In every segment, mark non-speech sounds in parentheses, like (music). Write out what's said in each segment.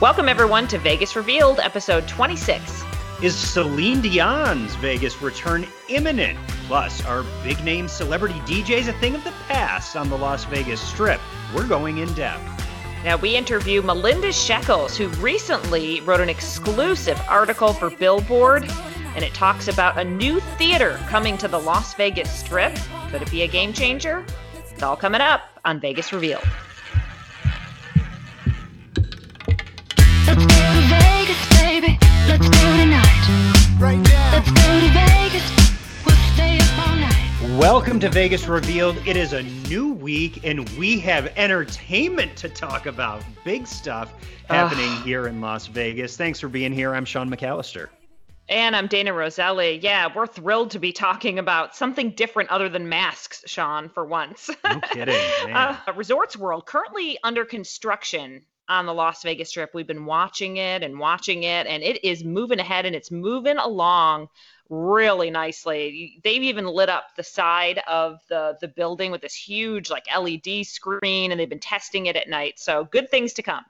Welcome, everyone, to Vegas Revealed, episode 26. Is Celine Dion's Vegas return imminent? Plus, are big name celebrity DJs a thing of the past on the Las Vegas Strip? We're going in depth. Now, we interview Melinda Sheckells, who recently wrote an exclusive article for Billboard, and it talks about a new theater coming to the Las Vegas Strip. Could it be a game changer? It's all coming up on Vegas Revealed. Baby. Let's go tonight. right now. Let's go to Vegas. We'll stay up all night. Welcome to Vegas Revealed. It is a new week, and we have entertainment to talk about. Big stuff happening here in Las Vegas. Thanks for being here. I'm Sean McAllister. And I'm Dana Roselli. Yeah, we're thrilled to be talking about something different other than masks, Sean, for once. No kidding, (laughs) man. Uh, Resorts World, currently under construction on the Las Vegas Strip. We've been watching it and watching it, and it is moving ahead and it's moving along really nicely. They've even lit up the side of the the building with this huge like LED screen, and they've been testing it at night. So good things to come.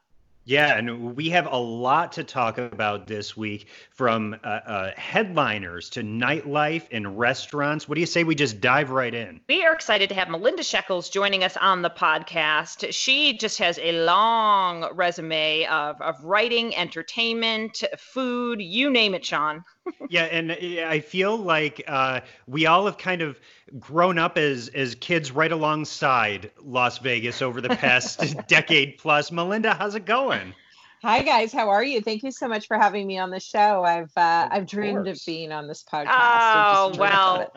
Yeah, and we have a lot to talk about this week from uh, uh, headliners to nightlife and restaurants. What do you say we just dive right in? We are excited to have Melinda Sheckells joining us on the podcast. She just has a long resume of, of writing, entertainment, food, you name it, Sean. Yeah, and uh, I feel like uh, we all have kind of grown up as as kids right alongside Las Vegas over the past (laughs) decade plus. Melinda, how's it going? Hi guys, how are you? Thank you so much for having me on the show. I've uh, Of I've dreamed of being on this podcast. I've Oh, well.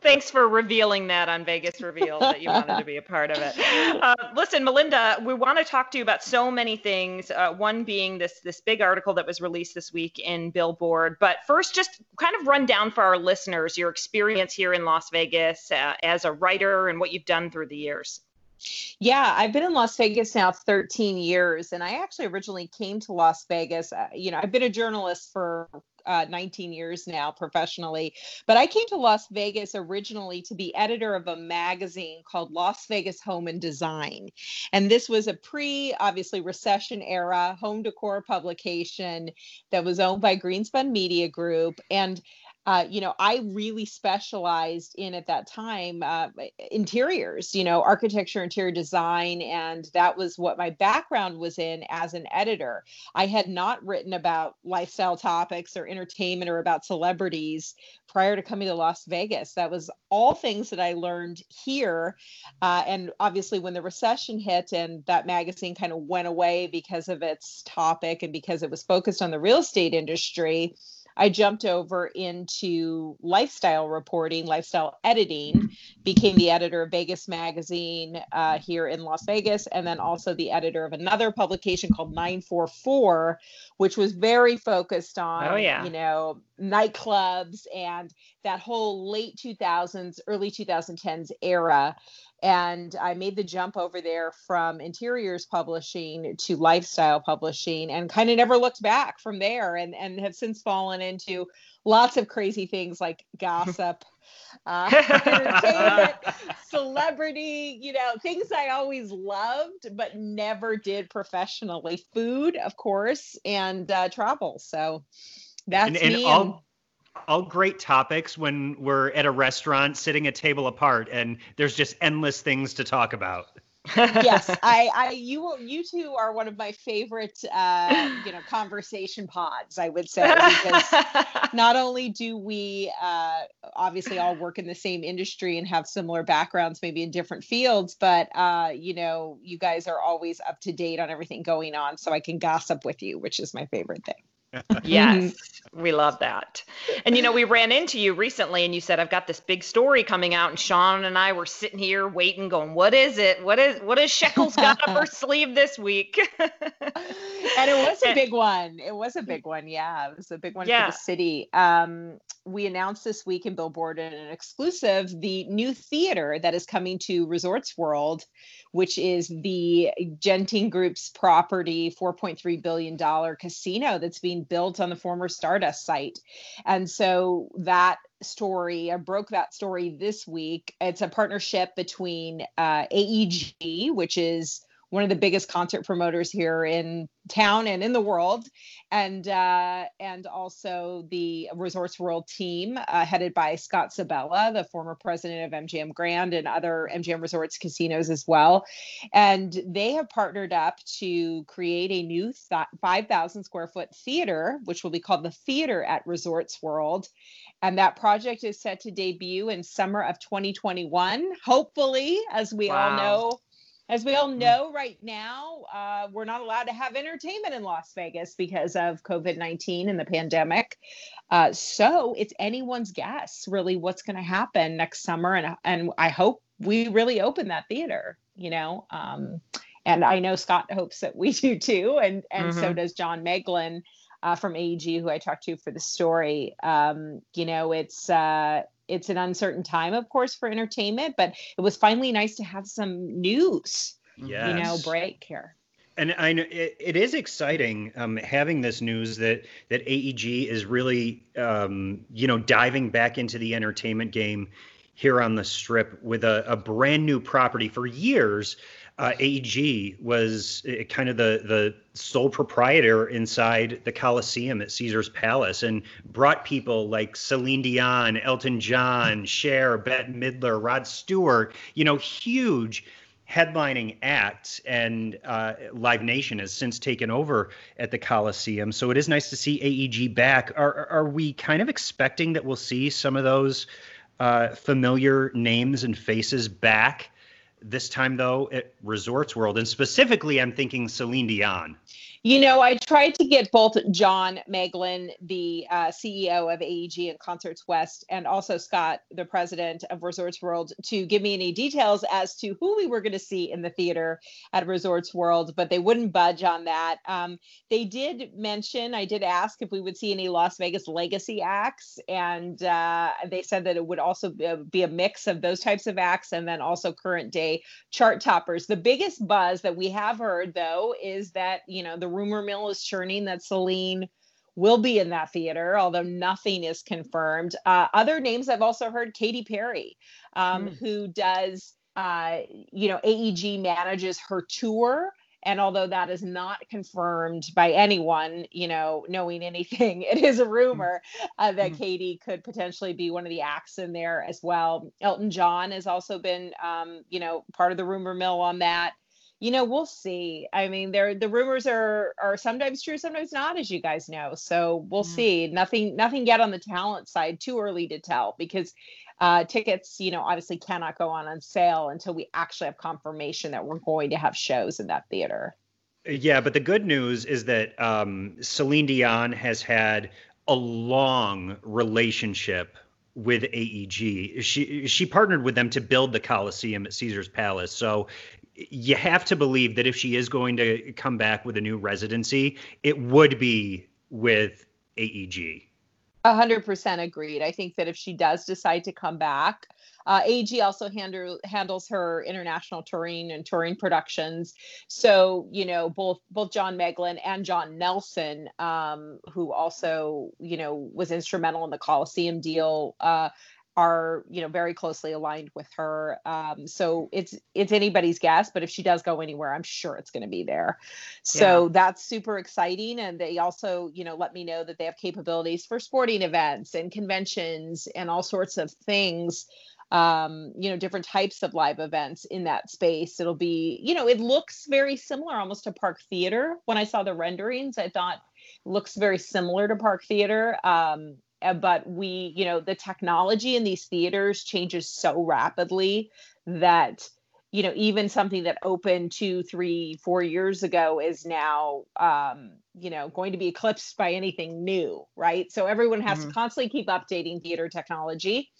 Thanks for revealing that on Vegas Reveal that you wanted to be a part of it. (laughs) Uh, listen, Melinda, we want to talk to you about so many things. Uh, one being this this big article that was released this week in Billboard. But first, just kind of run down for our listeners your experience here in Las Vegas uh, as a writer and what you've done through the years. Yeah, I've been in Las Vegas now 13 years, and I actually originally came to Las Vegas. Uh, you know, I've been a journalist for uh, 19 years now professionally, but I came to Las Vegas originally to be editor of a magazine called Las Vegas Home and Design. And this was a pre, obviously, recession era home decor publication that was owned by Greenspun Media Group. And uh, you know, I really specialized in at that time uh, interiors, you know, architecture, interior design, and that was what my background was in as an editor. I had not written about lifestyle topics or entertainment or about celebrities prior to coming to Las Vegas. That was all things that I learned here. Uh, and obviously, when the recession hit and that magazine kind of went away because of its topic and because it was focused on the real estate industry. I jumped over into lifestyle reporting, lifestyle editing, became the editor of Vegas Magazine uh, here in Las Vegas, and then also the editor of another publication called 944, which was very focused on, Oh, yeah. you know, nightclubs and that whole late 2000s, early 2010s era and I made the jump over there from interiors publishing to lifestyle publishing and kind of never looked back from there and and have since fallen into lots of crazy things like gossip (laughs) uh, entertainment celebrity you know things i always loved but never did professionally. Food of course and uh, travel. So that's and and me all all great topics when we're at a restaurant sitting a table apart and there's just endless things to talk about. (laughs) yes (laughs) i i you will- you two are one of my favorite uh you know conversation pods i would say because (laughs) not only do we uh obviously all work in the same industry and have similar backgrounds maybe in different fields but uh you know you guys are always up to date on everything going on so i can gossip with you which is my favorite thing Yes, we love that. And you know, we ran into you recently and you said, I've got this big story coming out. And Sean and I were sitting here waiting, going, What is it? What is what is Sheckells got up her (laughs) sleeve this week? (laughs) and it was a big one. It was a big one. Yeah, it was a big one Yeah. for the city. Um, we announced this week in Billboard in an exclusive the new theater that is coming to Resorts World, which is the Genting Group's property, $4.3 billion casino that's being built on the former Stardust site. And so that story, I broke that story this week. It's a partnership between uh, AEG, which is one of the biggest concert promoters here in town and in the world, and uh, and also the Resorts World team uh, headed by Scott Sibella, the former president of MGM Grand and other MGM Resorts casinos as well, and they have partnered up to create a new th- 5,000 square foot theater, which will be called the Theater at Resorts World, and that project is set to debut in summer of 2021. Hopefully, as we Wow. all know, as we all know right now, uh, we're not allowed to have entertainment in Las Vegas because of COVID 19 and the pandemic. Uh, so it's anyone's guess, really, what's going to happen next summer. And, and I hope we really open that theater, you know. Um, and I know Scott hopes that we (laughs) do too. And, and so Mhm. does John Meglen uh, from AEG, who I talked to for the story. Um, you know, it's uh, it's an uncertain time, of course, for entertainment, but it was finally nice to have some news, Yes. you know, break here. And I know it, it is exciting um, having this news that that AEG is really um, you know diving back into the entertainment game here on the strip with a, a brand new property. For years, uh, AEG was uh, kind of the the sole proprietor inside the Coliseum at Caesar's Palace and brought people like Celine Dion, Elton John, (laughs) Cher, Bette Midler, Rod Stewart, you know, huge headlining acts and uh, Live Nation has since taken over at the Coliseum. So it is nice to see AEG back. Are, are we kind of expecting that we'll see some of those uh, familiar names and faces back this time, though, at Resorts World? And specifically, I'm thinking Celine Dion. You know, I tried to get both John Meglen, the uh, CEO of AEG and Concerts West, and also Scott, the president of Resorts World, to give me any details as to who we were going to see in the theater at Resorts World, but they wouldn't budge on that. Um, they did mention, I did ask if we would see any Las Vegas legacy acts, and uh, they said that it would also be a mix of those types of acts and then also current day chart toppers. The biggest buzz that we have heard, though, is that, you know, the rumor mill is churning that Celine will be in that theater, although nothing is confirmed. Uh, other names I've also heard Katy Perry, um, Hmm. who does, uh, you know, AEG manages her tour. And although that is not confirmed by anyone, you know, knowing anything, (laughs) it is a rumor uh, that Hmm. Katy could potentially be one of the acts in there as well. Elton John has also been, um, you know, part of the rumor mill on that you know we'll see i mean there the rumors are are sometimes true sometimes not as you guys know so we'll Mm. see nothing nothing yet on the talent side too early to tell because uh, tickets you know obviously cannot go on on sale until we actually have confirmation that we're going to have shows in that theater Yeah, but the good news is that um, Celine Dion has had a long relationship with AEG. She she partnered with them to build the Coliseum at Caesar's Palace. So you have to believe that if she is going to come back with a new residency, it would be with AEG. Hundred percent agreed. I think that if she does decide to come back, uh, AG also handle, handles her international touring and touring productions. So you know, both both John Meglen and John Nelson, um, who also you know was instrumental in the Coliseum deal, uh, are you know very closely aligned with her. Um, so it's it's anybody's guess, but if she does go anywhere, I'm sure it's going to be there. So that's super exciting, and they also you know let me know that they have capabilities for sporting events and conventions and all sorts of things. Um, you know, different types of live events in that space. It'll be, you know, it looks very similar almost to Park Theater. When I saw the renderings, I thought looks very similar to Park Theater. Um, but we you know the technology in these theaters changes so rapidly that you know even something that opened two three four years ago is now um, you know going to be eclipsed by anything new right? So everyone has to constantly keep updating theater technology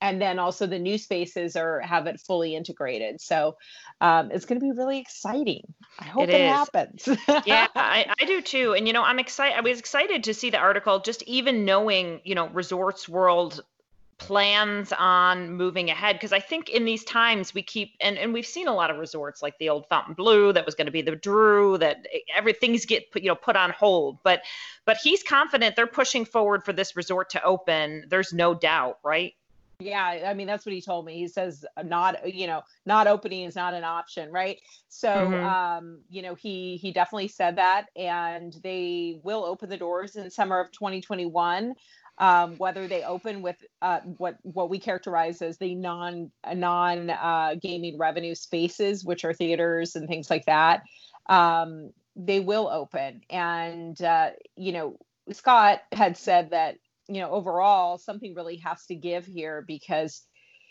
and then also the new spaces are have it fully integrated. So um, it's going to be really exciting. I hope It it, happens. (laughs) Yeah, I, I do too. And you know, I'm excited. I was excited to see the article, just even knowing, you know, Resorts World plans on moving ahead. Because I think in these times we keep and and we've seen a lot of resorts like the old Fontainebleau that was going to be the Drew that everything's get put, you know put on hold. But but he's confident they're pushing forward for this resort to open. There's no doubt right Yeah, I mean that's what he told me. He says not, you know, not opening is not an option, right? So, Mhm. um, you know, he he definitely said that, and they will open the doors in summer of 2021. Um, whether they open with uh, what what we characterize as the non non uh, gaming revenue spaces, which are theaters and things like that, um, they will open. And uh, you know, Scott had said that you know overall something really has to give here because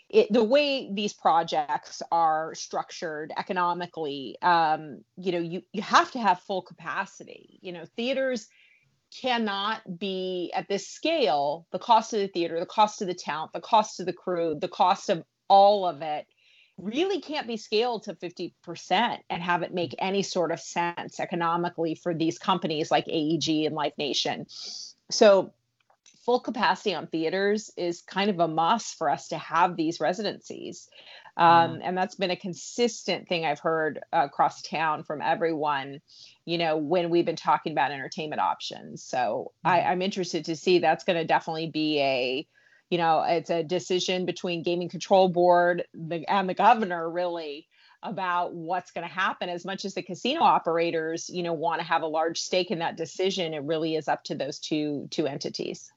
it, the way these projects are structured economically um, you know you, you have to have full capacity you know theaters cannot be at this scale the cost of the theater the cost of the talent the cost of the crew the cost of all of it really can't be scaled to 50% and have it make any sort of sense economically for these companies like AEG and Live Nation. So full capacity on theaters is kind of a must for us to have these residencies. Um, And that's been a consistent thing I've heard uh, across town from everyone, you know, when we've been talking about entertainment options. So I, I'm interested to see that's going to definitely be a, you know, it's a decision between Gaming Control Board and the governor, really about what's going to happen as much as the casino operators you know want to have a large stake in that decision it really is up to those two two entities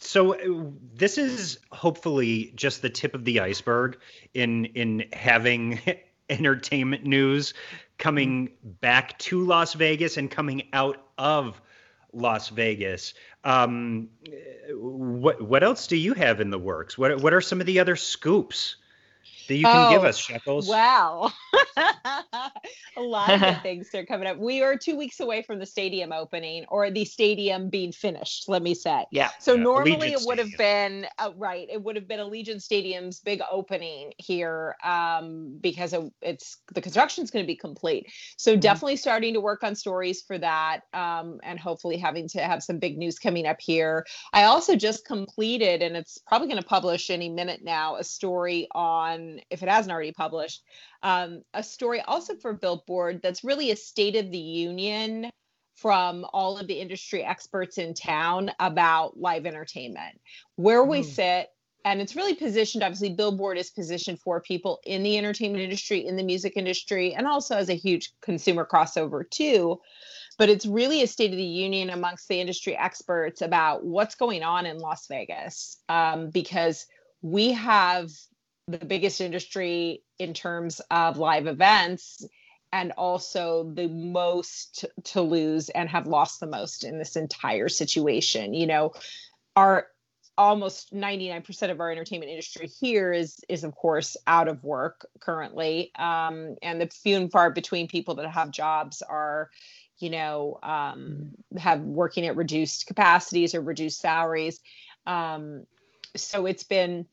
So uh, this is hopefully just the tip of the iceberg in in having (laughs) entertainment news coming back to Las Vegas and coming out of Las Vegas. Um, what what else do you have in the works? What what are some of the other scoops that you can give Oh, us, Sheckells? Wow. (laughs) (laughs) a lot of good (laughs) things are coming up. We are two weeks away from the stadium opening or the stadium being finished, let me say. Yeah. So Yeah, normally Allegiant it would have been uh, right. It would have been Allegiant Stadium's big opening here um, because it, it's the construction's going to be complete. So Mm-hmm. definitely starting to work on stories for that, um, and hopefully having to have some big news coming up here. I also just completed, and it's probably going to publish any minute now, a story on if it hasn't already published, um, a story also for Billboard that's really a State of the Union from all of the industry experts in town about live entertainment, where we Mm. sit. And it's really positioned, obviously, Billboard is positioned for people in the entertainment industry, in the music industry, and also as a huge consumer crossover, too. But it's really a state of the union amongst the industry experts about what's going on in Las Vegas um, because we have the biggest industry in terms of live events and also the most to lose and have lost the most in this entire situation. You know our almost 99% of our entertainment industry here is is of course out of work currently. Um, and the few and far between people that have jobs are you know um, have working at reduced capacities or reduced salaries. Um, so it's been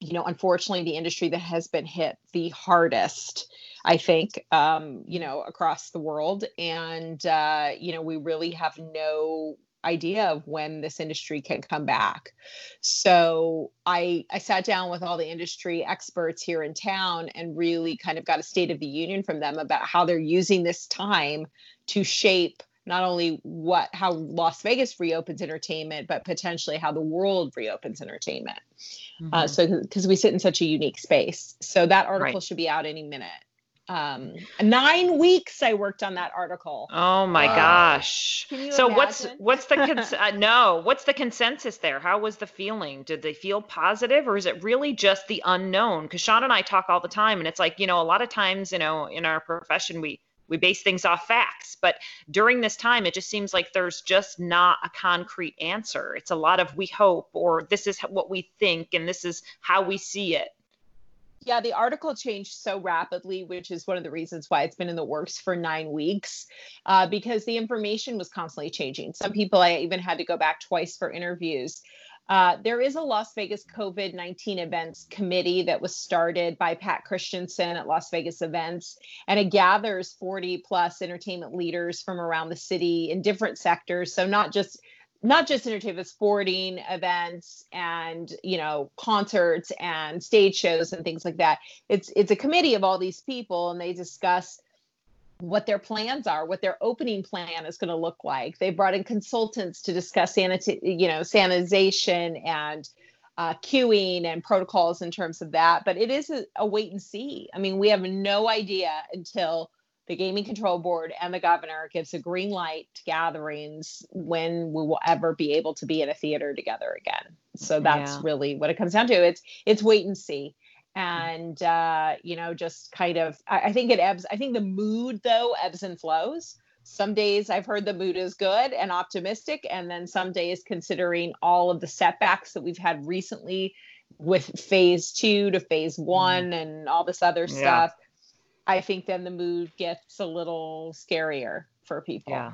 you know unfortunately the industry that has been hit the hardest i think um, you know across the world. And uh, you know we really have no idea of when this industry can come back. So i i sat down with all the industry experts here in town and really kind of got a state of the union from them about how they're using this time to shape not only what how las vegas reopens entertainment but potentially how the world reopens entertainment uh, Mhm. so because we sit in such a unique space so that article Right. should be out any minute um nine weeks i worked on that article Oh my Wow. gosh. Can you so what's what's the cons- (laughs) uh, no, what's the consensus there? How was the feeling? Did they feel positive or is it really just the unknown? Cuz Sean and I talk all the time and it's like, you know, a lot of times, you know, in our profession we we base things off facts, but during this time it just seems like there's just not a concrete answer. It's a lot of we hope or this is what we think and this is how we see it. Yeah, the article changed so rapidly, which is one of the reasons why it's been in the works for nine weeks, uh, because the information was constantly changing. Some people I even had to go back twice for interviews. Uh, there is a Las Vegas COVID 19 events committee that was started by Pat Christenson at Las Vegas Events, and it gathers 40 plus entertainment leaders from around the city in different sectors. So, not just not just entertainment, sporting events and you know concerts and stage shows and things like that. It's it's a committee of all these people, and they discuss what their plans are, what their opening plan is going to look like. They brought in consultants to discuss sanita- you know sanitization and uh, queuing and protocols in terms of that. But it is a, a wait and see. I mean, we have no idea until the gaming control board and the governor gives a green light to gatherings when we will ever be able to be in a theater together again. So that's Yeah. really what it comes down to. It's it's wait and see. And uh, you know, just kind of I, I think it ebbs. I think the mood though ebbs and flows. Some days I've heard the mood is good and optimistic, and then some days considering all of the setbacks that we've had recently with phase two to phase one and all this other Yeah. stuff. I think then the mood gets a little scarier for people. Yeah.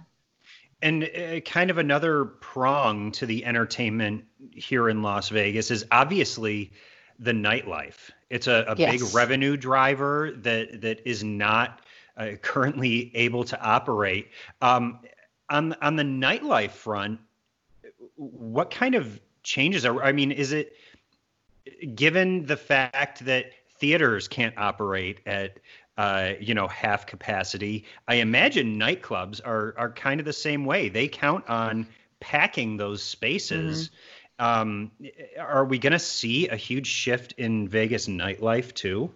And uh, kind of another prong to the entertainment here in Las Vegas is obviously the nightlife. It's a, a big revenue driver that that is not uh, currently able to operate. Um, on on the nightlife front, what kind of changes are? I mean, is it given the fact that theaters can't operate at uh, you know half capacity? I imagine nightclubs are are kind of the same way. They count on packing those spaces. Um, are we going to see a huge shift in Vegas nightlife too?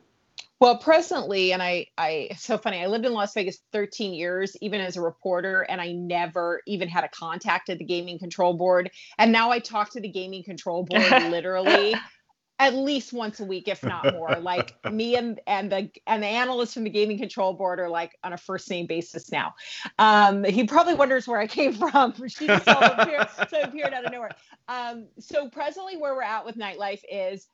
Well, presently, and I, I, so funny. I lived in Las Vegas 13 years, even as a reporter, and I never even had a contact at the gaming control board. And now I talk to the gaming control board (laughs) literally at least once a week, if not more. (laughs) Like me and and the and the analysts from the gaming control board are like on a first name basis now. Um, he probably wonders where I came from. (laughs) She just so appeared, so appeared out of nowhere. Um, so presently, where we're at with nightlife is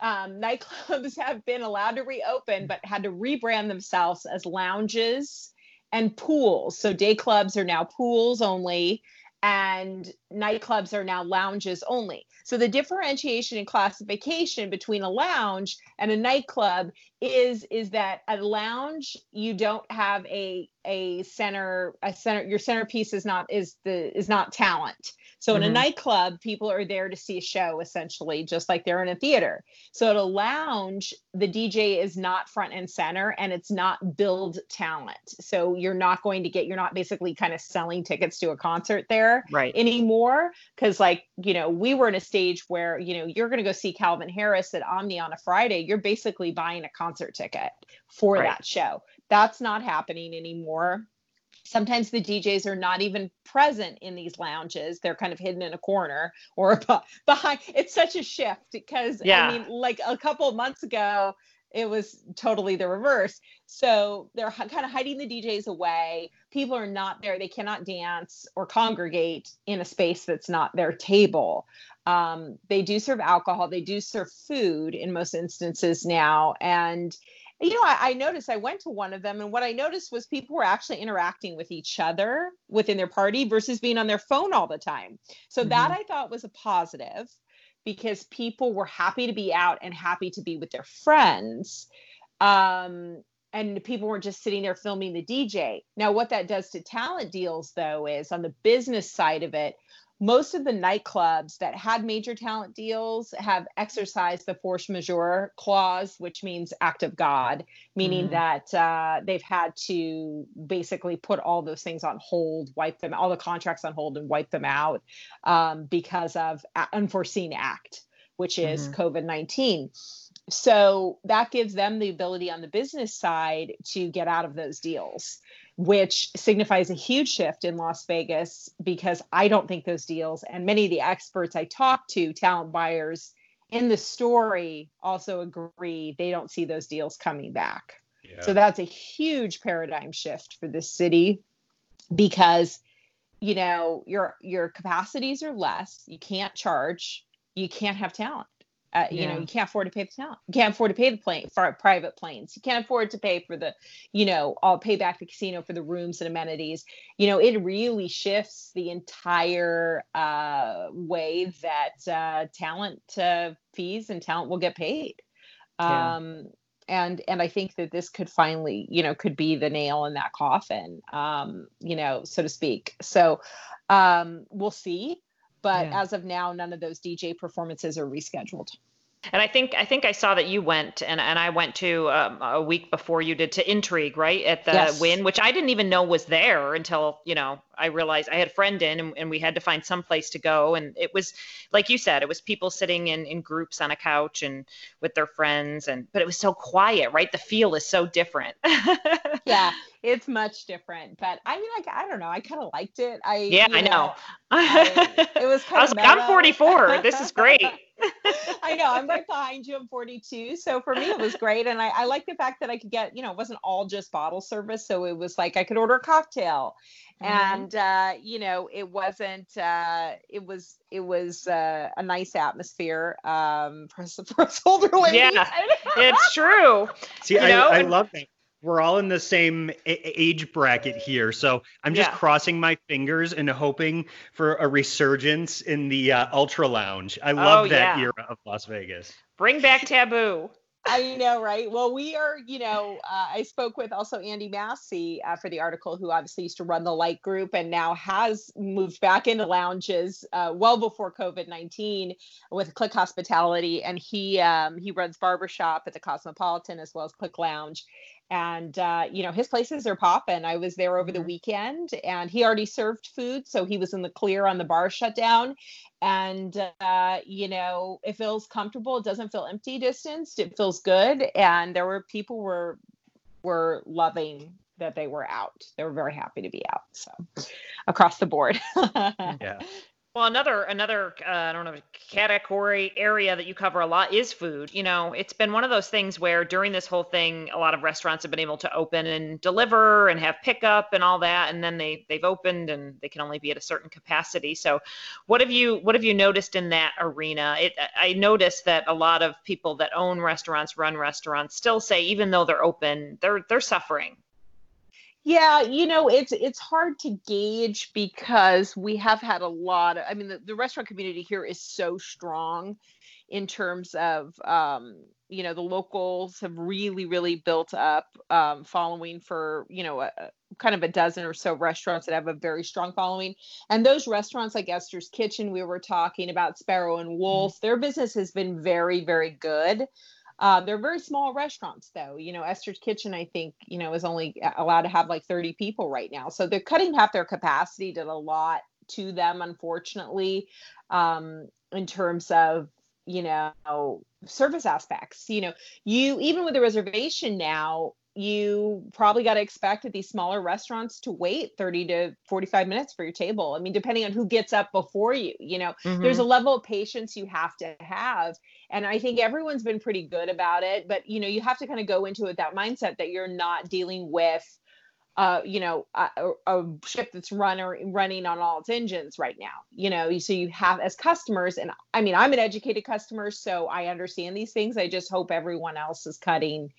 um, nightclubs (laughs) have been allowed to reopen, but had to rebrand themselves as lounges and pools. So day clubs are now pools only, and nightclubs are now lounges only. So the differentiation and classification between a lounge and a nightclub is is that a lounge you don't have a a center a center your centerpiece is not is the is not talent. So in a Mhm. nightclub, people are there to see a show essentially, just like they're in a theater. So at a lounge, the DJ is not front and center and it's not build talent. So you're not going to get, you're not basically kind of selling tickets to a concert there Right. anymore. Cause like, you know, we were in a stage where, you know, you're going to go see Calvin Harris at Omnia on a Friday. You're basically buying a concert ticket for Right. that show. That's not happening anymore sometimes the DJs are not even present in these lounges. They're kind of hidden in a corner or (laughs) behind. It's such a shift because Yeah. I mean, like a couple of months ago, it was totally the reverse. So they're kind of hiding the DJs away. People are not there. They cannot dance or congregate in a space that's not their table. Um, they do serve alcohol. They do serve food in most instances now. And you know, I, I noticed I went to one of them, and what I noticed was people were actually interacting with each other within their party versus being on their phone all the time. So that I thought was a positive because people were happy to be out and happy to be with their friends. Um, and people weren't just sitting there filming the DJ. Now, what that does to talent deals, though, is on the business side of it, most of the nightclubs that had major talent deals have exercised the force majeure clause, which means act of God, meaning Mhm. that uh, they've had to basically put all those things on hold, wipe them, all the contracts on hold, and wipe them out um, because of unforeseen act, which is Mhm. COVID 19. So that gives them the ability on the business side to get out of those deals which signifies a huge shift in Las Vegas because I don't think those deals and many of the experts I talk to, talent buyers in the story also agree they don't see those deals coming back. Yeah. So that's a huge paradigm shift for this city because you know your your capacities are less, you can't charge, you can't have talent. Uh, you know you can't afford to pay the talent you can't afford to pay the plane for private planes you can't afford to pay for the you know i'll pay back the casino for the rooms and amenities. You know it really shifts the entire uh, way that uh, talent uh, fees and talent will get paid. Yeah. um, and and i think that this could finally you know could be the nail in that coffin um, you know so to speak. So um, we'll see but Yeah. as of now none of those dj performances are rescheduled And I think I think I saw that you went, and, and I went to um, a week before you did to Intrigue, right at the Yes. Wynn, which I didn't even know was there until you know I realized I had a friend in, and, and we had to find some place to go, and it was like you said, it was people sitting in in groups on a couch and with their friends, and but it was so quiet, right? The feel is so different. (laughs) yeah it's much different but i mean like i don't know i kind of liked it i Yeah, I know. (laughs) I- it was kind I was of like, I'm 44. This is great. (laughs) I know I'm right behind you. I'm 42. So for me, it was great. And I, I like the fact that I could get, you know, it wasn't all just bottle service. So it was like I could order a cocktail. Mhm. And, uh, you know, it wasn't, uh, it was, it was uh, a nice atmosphere um, for, us- (laughs) for us older ladies. Yeah, it's true. See, You I, know, I love that. We're all in the same age bracket here, so I'm just Yeah. crossing my fingers and hoping for a resurgence in the uh, Ultra Lounge. I love Oh, that yeah. era of Las Vegas. Bring back Tabu. I know, right? Well, we are, you know, uh, I spoke with also Andy Masi uh, for the article, who obviously used to run the Light Group and now has moved back into lounges uh, well before COVID nineteen with Clique Hospitality, and he um, he runs barbershop at the Cosmopolitan as well as Clique Lounge. And uh, you know his places are popping. I was there over the Mhm. weekend, and he already served food, so he was in the clear on the bar shutdown and uh, you know it feels comfortable it doesn't feel empty distanced it feels good and there were people were were loving that they were out they were very happy to be out so across the board (laughs) Yeah. Well, another another uh, I don't know category area that you cover a lot is food. You know, it's been one of those things where during this whole thing, a lot of restaurants have been able to open and deliver and have pickup and all that, and then they they've opened and they can only be at a certain capacity. So, what have you what have you noticed in that arena? It I noticed that a lot of people that own restaurants, run restaurants, still say even though they're open, they're they're suffering. Yeah, you know, it's it's hard to gauge because we have had a lot of I mean the, the restaurant community here is so strong in terms of um, you know, the locals have really, really built up um following for, you know, a, kind of a dozen or so restaurants that have a very strong following. And those restaurants like Esther's Kitchen, we were talking about Sparrow and Wolf, their business has been very, very good. Uh, they're very small restaurants, though. You know, Esther's Kitchen, I think, you know, is only allowed to have like 30 people right now. So they're cutting half their capacity, did a lot to them, unfortunately, um, in terms of, you know, service aspects. You know, you, even with a reservation now, you probably got to expect at these smaller restaurants to wait 30 to 45 minutes for your table. I mean, depending on who gets up before you, you know, there's a level of patience you have to have and i think everyone's been pretty good about it but you know you have to kind of go into it that mindset that you're not dealing with uh, you know, a, a a ship that's run or running on all its engines right now. You know, so you have as customers, and I mean, I'm an educated customer, so I understand these things. I just hope everyone else is cutting,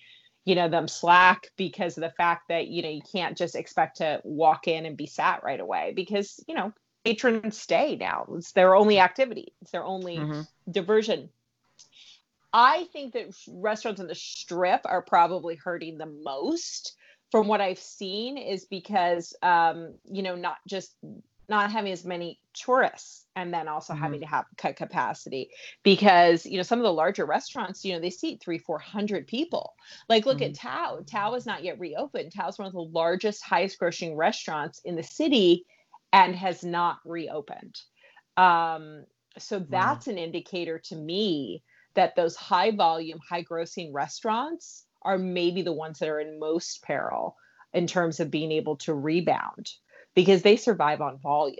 you know, them slack because of the fact that you know you can't just expect to walk in and be sat right away because you know patrons stay now. It's their only activity. It's their only Mhm. diversion. I think that restaurants on the strip are probably hurting the most from what I've seen is because um, you know, not just not having as many tourists and then also having to have cut capacity because you know some of the larger restaurants you know they seat three four hundred people. Like look at tao. Tao is not yet reopened. Tao is one of the largest highest grossing restaurants in the city and has not reopened. Um, so that's an indicator to me that those high volume, high grossing restaurants are maybe the ones that are in most peril in terms of being able to rebound because they survive on volume.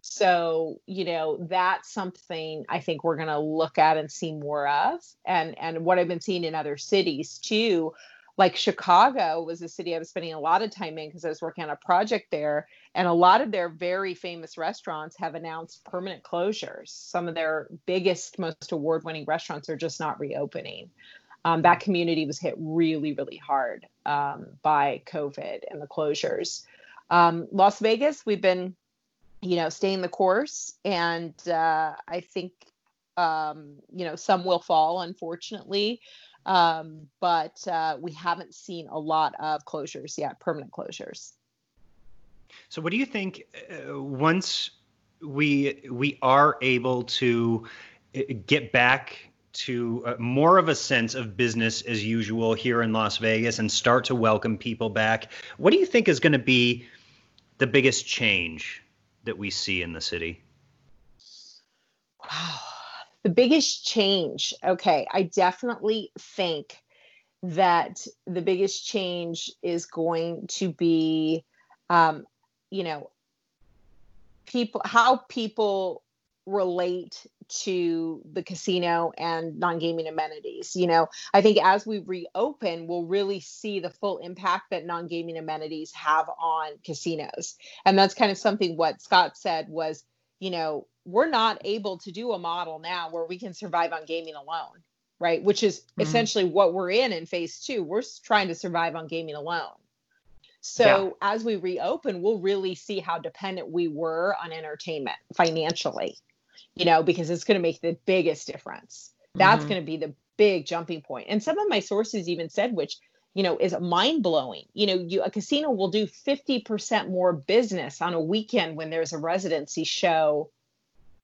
So, you know, that's something I think we're going to look at and see more of. And and what I've been seeing in other cities too, like Chicago was a city I was spending a lot of time in because I was working on a project there. And a lot of their very famous restaurants have announced permanent closures. Some of their biggest, most award winning restaurants are just not reopening. Um, that community was hit really, really hard um, by COVID and the closures. Um, Las Vegas, we've been, you know, staying the course. And uh, I think, um, you know, some will fall, unfortunately um, but uh, we haven't seen a lot of closures yet, permanent closures. So, what do you think uh, once we we are able to uh, get back to uh, more of a sense of business as usual here in Las Vegas and start to welcome people back. What do you think is going to be the biggest change that we see in the city? Wow. The biggest change. Okay. I definitely think that the biggest change is going to be, um, you know, people, how people relate to the casino and non-gaming amenities you know? I think as we reopen we'll really see the full impact that non-gaming amenities have on casinos. And that's kind of something what scott said was you know we're not able to do a model now where we can survive on gaming alone right? Which is mm-hmm. essentially what we're in in phase two. We're trying to survive on gaming alone. So yeah. as we reopen we'll really see how dependent we were on entertainment financially you know, because it's going to make the biggest difference. That's mm-hmm. going to be the big jumping point. And some of my sources even said, which, you know, is mind blowing. You know, you, a casino will do 50% more business on a weekend when there's a residency show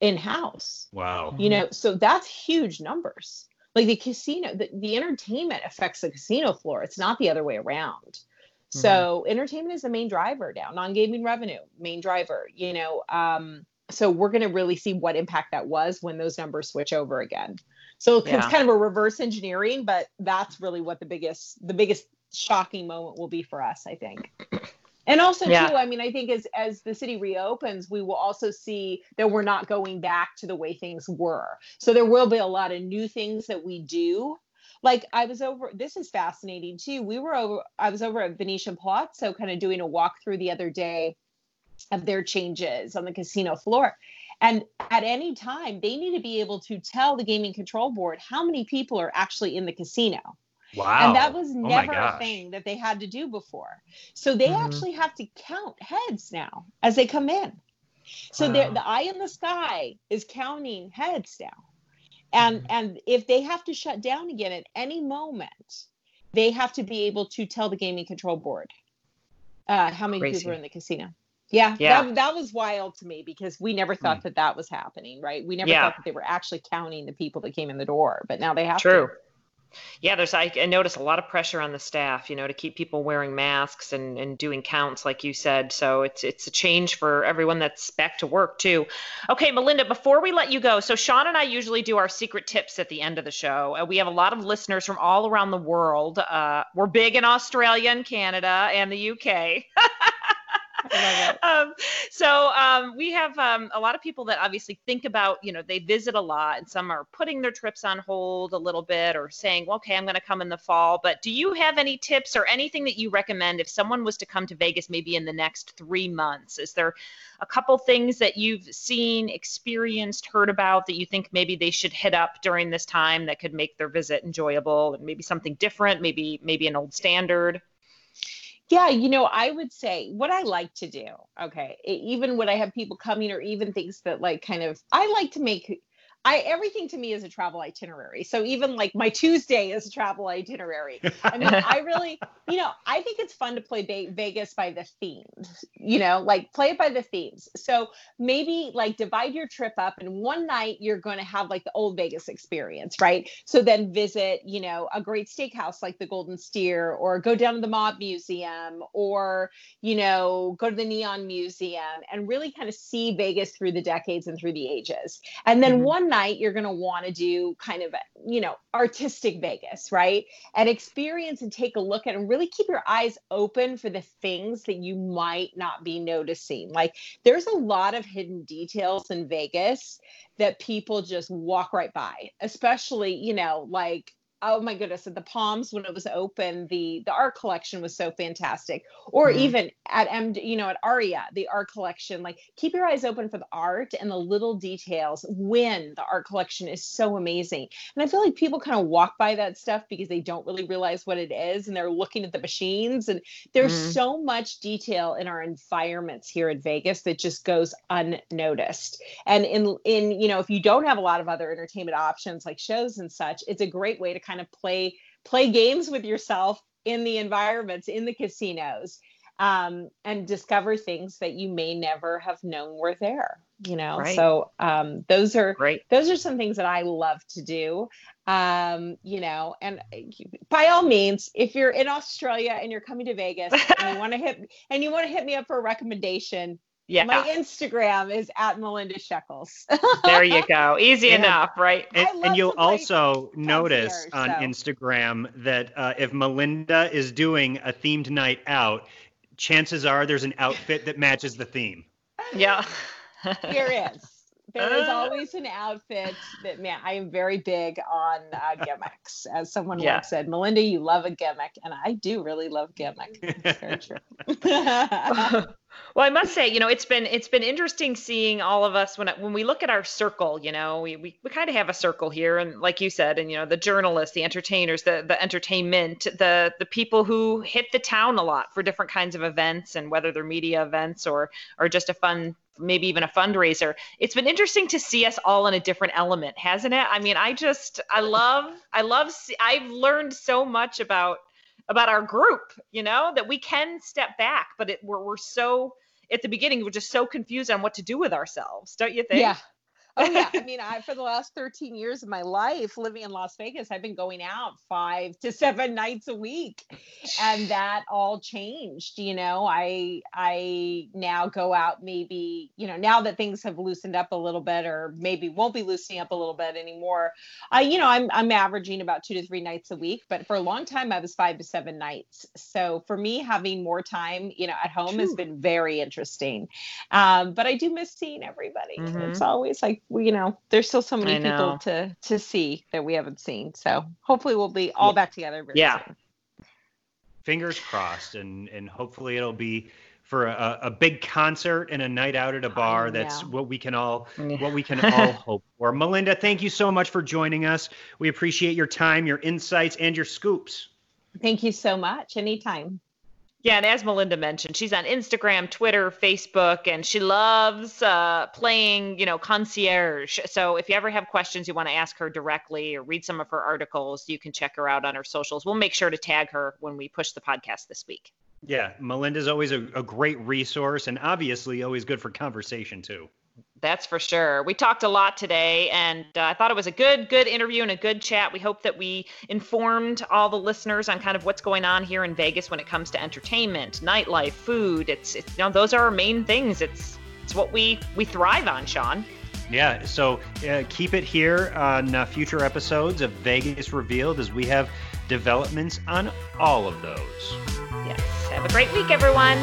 in house. Wow. You know, so that's huge numbers. Like the casino, the, the entertainment affects the casino floor. It's not the other way around. Mm-hmm. So entertainment is the main driver now, non-gaming revenue, main driver, you know, um, so we're going to really see what impact that was when those numbers switch over again. So yeah. it's kind of a reverse engineering but that's really what the biggest the biggest shocking moment will be for us i think. And also yeah. too i mean i think as as the city reopens we will also see that we're not going back to the way things were. So there will be a lot of new things that we do. Like i was over this is fascinating too. We were over i was over at venetian palazzo kind of doing a walkthrough the other day of their changes on the casino floor. And at any time, they need to be able to tell the gaming control board how many people are actually in the casino. Wow. And that was oh never oh a thing that they had to do before. So they mm-hmm. actually have to count heads now as they come in. So wow. the eye in the sky is counting heads now. And mm-hmm. and if they have to shut down again at any moment, they have to be able to tell the gaming control board uh, how many Crazy. people are in the casino. Yeah, yeah. That, that was wild to me because we never thought mm. that that was happening, right? We never yeah. thought that they were actually counting the people that came in the door, but now they have True. to. Yeah, there's I, I notice a lot of pressure on the staff, you know, to keep people wearing masks and, and doing counts, like you said. So it's it's a change for everyone that's back to work too. Okay, Melinda, before we let you go, so Sean and I usually do our secret tips at the end of the show. Uh, we have a lot of listeners from all around the world. Uh, we're big in Australia and Canada and the UK. (laughs) (laughs) um, so um, we have um, a lot of people that obviously think about, you know, they visit a lot, and some are putting their trips on hold a little bit or saying, well, okay, I'm going to come in the fall. But do you have any tips or anything that you recommend if someone was to come to Vegas maybe in the next three months? Is there a couple things that you've seen, experienced, heard about that you think maybe they should hit up during this time that could make their visit enjoyable and maybe something different, maybe maybe an old standard? Yeah, you know, I would say what I like to do, okay, even when I have people coming or even things that like kind of, I like to make I everything to me is a travel itinerary. So even like my Tuesday is a travel itinerary. I mean, (laughs) I really, you know, I think it's fun to play ba- Vegas by the themes. You know, like play it by the themes. So maybe like divide your trip up, and one night you're going to have like the old Vegas experience, right? So then visit, you know, a great steakhouse like the Golden Steer, or go down to the Mob Museum, or you know, go to the Neon Museum, and really kind of see Vegas through the decades and through the ages. And then mm-hmm. one night you're going to want to do kind of you know artistic vegas right? And experience and take a look at and really keep your eyes open for the things that you might not be noticing. Like there's a lot of hidden details in vegas that people just walk right by especially you know like oh my goodness at the palms when it was open the the art collection was so fantastic or mm-hmm. even at m you know at aria the art collection like keep your eyes open for the art and the little details when the art collection is so amazing and i feel like people kind of walk by that stuff because they don't really realize what it is and they're looking at the machines and there's mm-hmm. so much detail in our environments here in vegas that just goes unnoticed and in in you know if you don't have a lot of other entertainment options like shows and such it's a great way to kind of play play games with yourself in the environments in the casinos um, and discover things that you may never have known were there. You know, Right. so um, those are Great. those are some things that I love to do. Um, you know, and uh, by all means, if you're in Australia and you're coming to Vegas and you want to hit and you want to hit me up for a recommendation, Yeah. my Instagram is at Melinda Sheckells. (laughs) there you go. Easy And- enough, right? And, and you'll also notice concierge, on so. Instagram that uh, if Melinda is doing a themed night out, chances are there's an outfit that matches the theme. (laughs) Yeah. there is. There is (laughs) always an outfit that man. I am very big on uh, gimmicks, as someone Yeah. once said. Melinda, you love a gimmick, and I do really love gimmick. It's very true. Well, I must say, you know, it's been it's been interesting seeing all of us when when we look at our circle. You know, we we, we kind of have a circle here, and like you said, and you know, the journalists, the entertainers, the the entertainment, the the people who hit the town a lot for different kinds of events, and whether they're media events or or just a fun maybe even a fundraiser it's been interesting to see us all in a different element hasn't it i mean i just i love i love i've learned so much about about our group you know that we can step back but it, we're, we're so at the beginning we're just so confused on what to do with ourselves don't you think yeah. Oh yeah. I (laughs) mean, I for the last 13 years of my life living in Las Vegas, I've been going out five to seven nights a week. And that all changed. You know, I I now go out maybe, you know, now that things have loosened up a little bit or maybe won't be loosening up a little bit anymore. I, you know, I'm I'm averaging about two to three nights a week, but for a long time I was five to seven nights. So for me, having more time, you know, at home has been very interesting. Um, but I do miss seeing everybody. It's always like you know, there's still so many I people to to see that we haven't seen. So hopefully we'll be all Yeah. back together. Very Yeah. soon. Fingers crossed, and and hopefully it'll be for a, a big concert and a night out at a bar. That's know. what we can all Yeah. what we can (laughs) all hope for. Melinda, thank you so much for joining us. We appreciate your time, your insights, and your scoops. Thank you so much. Anytime. Yeah, and as Melinda mentioned, she's on Instagram, Twitter, Facebook, and she loves uh, playing, you know, concierge. So if you ever have questions you want to ask her directly or read some of her articles, you can check her out on her socials. We'll make sure to tag her when we push the podcast this week. Yeah, Melinda's always a, a great resource, and obviously always good for conversation too. That's for sure. We talked a lot today, and uh, I thought it was a good, good interview and a good chat. We hope that we informed all the listeners on kind of what's going on here in Vegas when it comes to entertainment, nightlife, food. It's, it's you know, those are our main things. It's, it's what we we thrive on, Sean. Yeah, so uh, keep it here on uh, future episodes of Vegas Revealed as we have developments on all of those. Yes. Have a great week, everyone.